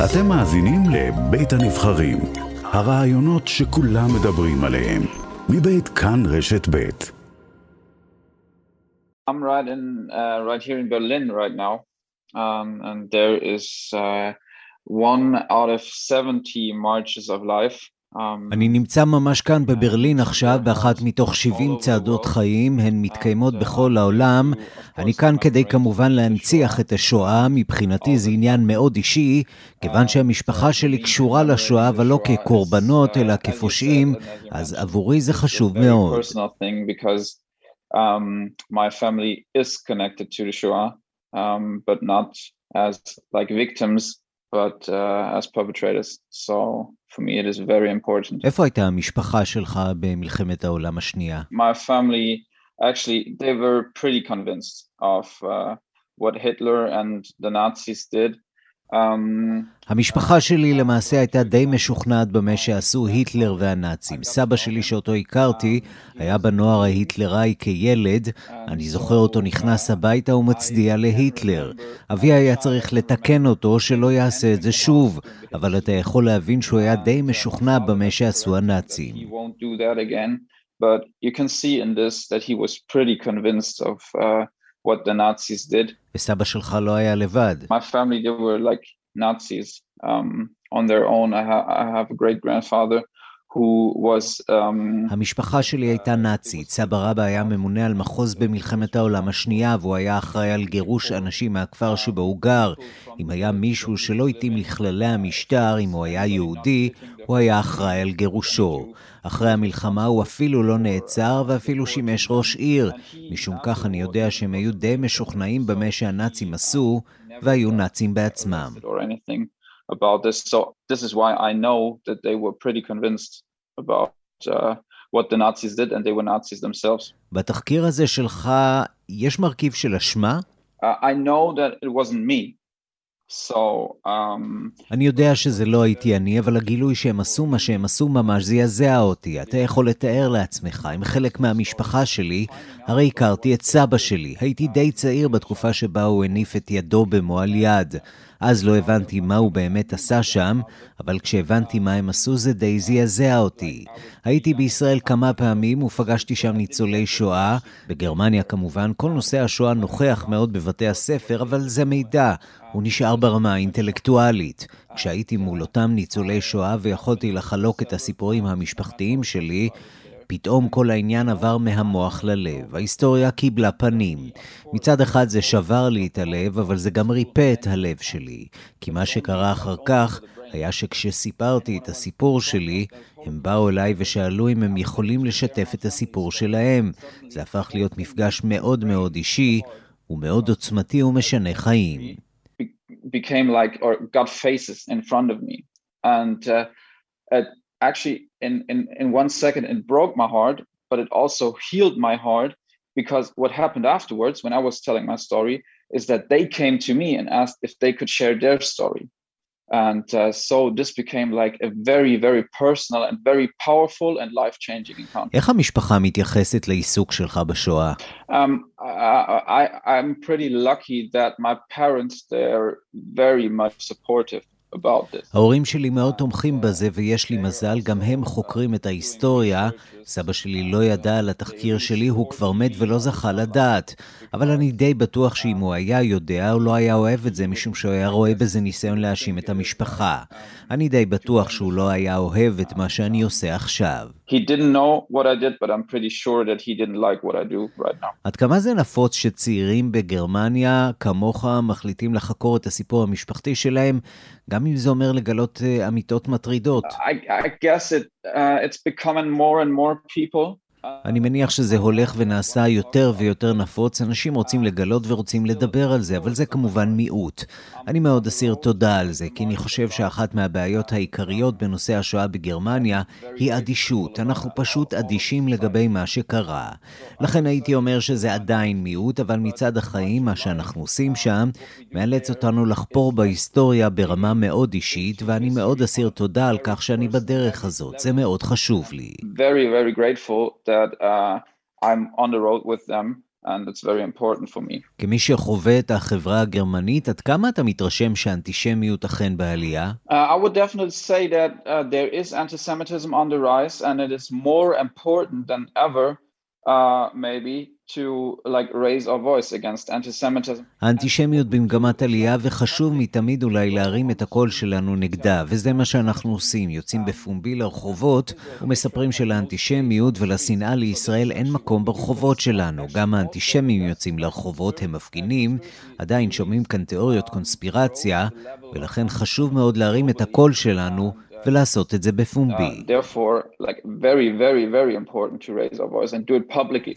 אתם מאזינים לבית הנבחרים, הרעיונות שכולם מדברים עליהם, מבית כאן רשת בית. I'm right in uh, right here in Berlin right now, um, and there is uh, one out of 70 marches of life אני נמצא ממש כאן בברלין עכשיו, באחת מתוך 70 צעדות חיים, הן מתקיימות בכל העולם. אני כאן כדי כמובן להנציח את השואה, מבחינתי זה עניין מאוד אישי, כיוון שהמשפחה שלי קשורה לשואה, אבל לא כקורבנות, אלא כפושעים, אז עבורי זה חשוב מאוד. my family is connected to the Shoah, um, but not as like victims, but uh, as perpetrators. So for me it is very important. איפה הייתה המשפחה שלך במלחמת העולם השנייה? My family, actually, they were pretty convinced of uh, what Hitler and the Nazis did. המשפחה שלי למעשה הייתה די משוכנעת במה שעשו היטלר והנאצים. סבא שלי שאותו הכרתי היה בנוער ההיטלראי כילד. אני זוכר אותו נכנס הביתה ומצדיע להיטלר. אבי היה צריך לתקן אותו שלא יעשה את זה שוב, אבל אתה יכול להבין שהוא היה די משוכנע במה שעשו הנאצים. But you can see in this that he was pretty convinced of uh, what the Nazis did. וסבא שלך לא היה לבד. My family, they were like Nazis um, on their own. I, ha I have a great grandfather who was... Um... המשפחה שלי הייתה נאצית. סבא רבא היה ממונה על מחוז במלחמת העולם השנייה, והוא היה אחראי על גירוש אנשים מהכפר שבו הוא גר. אם היה מישהו שלא התאים לכללי המשטר, אם הוא היה יהודי, הוא היה אחראי על גירושו. אחרי המלחמה הוא אפילו לא נעצר ואפילו שימש ראש עיר. משום כך אני יודע שהם היו די משוכנעים במה שהנאצים עשו, והיו נאצים בעצמם. about this. So this is why I know that they were pretty convinced about uh, what the Nazis did, and they were Nazis themselves. בתחקיר הזה שלך יש מרכיב של אשמה? Uh, I know that it wasn't me. So, um... אני יודע שזה לא הייתי אני, אבל הגילוי שהם עשו מה שהם עשו ממש זעזע אותי. אתה יכול לתאר לעצמך, הם חלק מהמשפחה שלי, הרי הכרתי את סבא שלי. הייתי די צעיר בתקופה שבה הוא הניף את ידו במועל יד. אז לא הבנתי מה הוא באמת עשה שם, אבל כשהבנתי מה הם עשו זה די זעזע אותי. הייתי בישראל כמה פעמים ופגשתי שם ניצולי שואה. בגרמניה כמובן, כל נושא השואה נוכח מאוד בבתי הספר, אבל זה מידע. הוא נשאר ברמה האינטלקטואלית. כשהייתי מול אותם ניצולי שואה ויכולתי לחלוק את הסיפורים המשפחתיים שלי, פתאום כל העניין עבר מהמוח ללב. ההיסטוריה קיבלה פנים. מצד אחד זה שבר לי את הלב, אבל זה גם ריפא את הלב שלי. כי מה שקרה אחר כך היה שכשסיפרתי את הסיפור שלי, הם באו אליי ושאלו אם הם יכולים לשתף את הסיפור שלהם. זה הפך להיות מפגש מאוד מאוד אישי ומאוד עוצמתי ומשנה חיים. Became like or got faces in front of me. And uh, uh, actually in, in in one second it broke my heart but it also healed my heart because what happened afterwards when i was telling my story is that they came to me and asked if they could share their story and uh, so this became like a very very personal and very powerful and life changing encounter. איך המשפחה מתייחסת לעיסוק שלך בשואה? Um, I, I, I'm pretty lucky that my parents they're very much supportive. ההורים שלי מאוד תומכים בזה, ויש לי מזל, גם הם חוקרים את ההיסטוריה. סבא שלי לא ידע על התחקיר שלי, הוא כבר מת ולא זכה לדעת. אבל אני די בטוח שאם הוא היה יודע, הוא לא היה אוהב את זה, משום שהוא היה רואה בזה ניסיון להאשים את המשפחה. אני די בטוח שהוא לא היה אוהב את מה שאני עושה עכשיו. עד כמה זה נפוץ שצעירים בגרמניה כמוך מחליטים לחקור את הסיפור המשפחתי שלהם, גם אם זה אומר לגלות uh, אמיתות מטרידות? I, I guess it, uh, it's becoming more and more people אני מניח שזה הולך ונעשה יותר ויותר נפוץ, אנשים רוצים לגלות ורוצים לדבר על זה, אבל זה כמובן מיעוט. אני מאוד אסיר תודה על זה, כי אני חושב שאחת מהבעיות העיקריות בנושא השואה בגרמניה היא אדישות. אנחנו פשוט אדישים לגבי מה שקרה. לכן הייתי אומר שזה עדיין מיעוט, אבל מצד החיים, מה שאנחנו עושים שם, מאלץ אותנו לחפור בהיסטוריה ברמה מאוד אישית, ואני מאוד אסיר תודה על כך שאני בדרך הזאת. זה מאוד חשוב לי. Very, very grateful that uh, I'm on the road with them and it's very important for me. כמי שחווה את החברה הגרמנית, עד כמה אתה מתרשם שהאנטישמיות אכן בעלייה? Uh, I would definitely say that uh, there is anti-Semitism on the rise, and it is more important than ever, uh. האנטישמיות במגמת עלייה, וחשוב מתמיד אולי להרים את הקול שלנו נגדה, וזה מה שאנחנו עושים, יוצאים בפומבי לרחובות ומספרים שלאנטישמיות ולשנאה לישראל אין מקום ברחובות שלנו. גם האנטישמים יוצאים לרחובות, הם מפגינים, עדיין שומעים כאן תיאוריות קונספירציה, ולכן חשוב מאוד להרים את הקול שלנו ולעשות את זה בפומבי.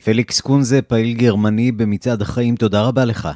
פליקס קונזה, פעיל גרמני במצעד החיים, תודה רבה לך.